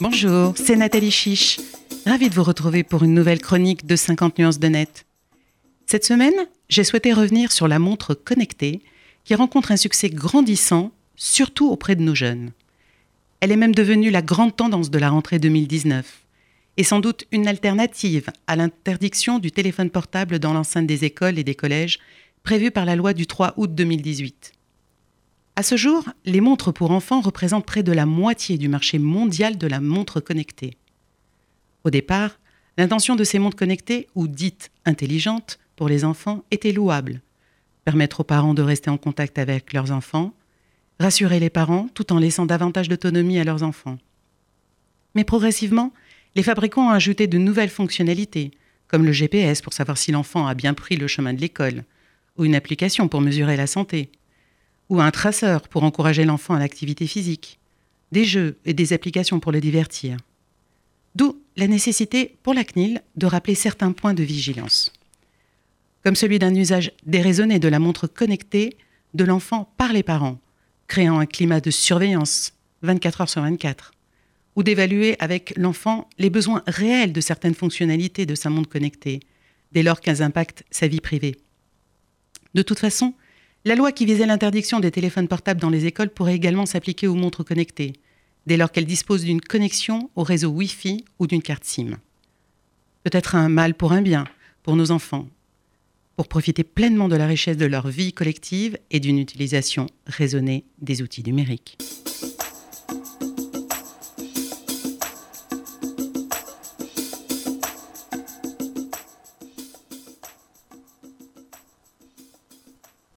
Bonjour, c'est Nathalie Chiche. Ravie de vous retrouver pour une nouvelle chronique de 50 nuances de net. Cette semaine, j'ai souhaité revenir sur la montre connectée qui rencontre un succès grandissant, surtout auprès de nos jeunes. Elle est même devenue la grande tendance de la rentrée 2019 et sans doute une alternative à l'interdiction du téléphone portable dans l'enceinte des écoles et des collèges prévue par la loi du 3 août 2018. À ce jour, les montres pour enfants représentent près de la moitié du marché mondial de la montre connectée. Au départ, l'intention de ces montres connectées, ou dites intelligentes, pour les enfants était louable. Permettre aux parents de rester en contact avec leurs enfants, rassurer les parents tout en laissant davantage d'autonomie à leurs enfants. Mais progressivement, les fabricants ont ajouté de nouvelles fonctionnalités, comme le GPS pour savoir si l'enfant a bien pris le chemin de l'école, ou une application pour mesurer la santé, ou un traceur pour encourager l'enfant à l'activité physique, des jeux et des applications pour le divertir. D'où la nécessité pour la CNIL de rappeler certains points de vigilance, comme celui d'un usage déraisonné de la montre connectée de l'enfant par les parents, créant un climat de surveillance 24 heures sur 24, ou d'évaluer avec l'enfant les besoins réels de certaines fonctionnalités de sa montre connectée, dès lors qu'elles impactent sa vie privée. De toute façon, la loi qui visait l'interdiction des téléphones portables dans les écoles pourrait également s'appliquer aux montres connectées, dès lors qu'elles disposent d'une connexion au réseau Wi-Fi ou d'une carte SIM. Peut-être un mal pour un bien, pour nos enfants, pour profiter pleinement de la richesse de leur vie collective et d'une utilisation raisonnée des outils numériques.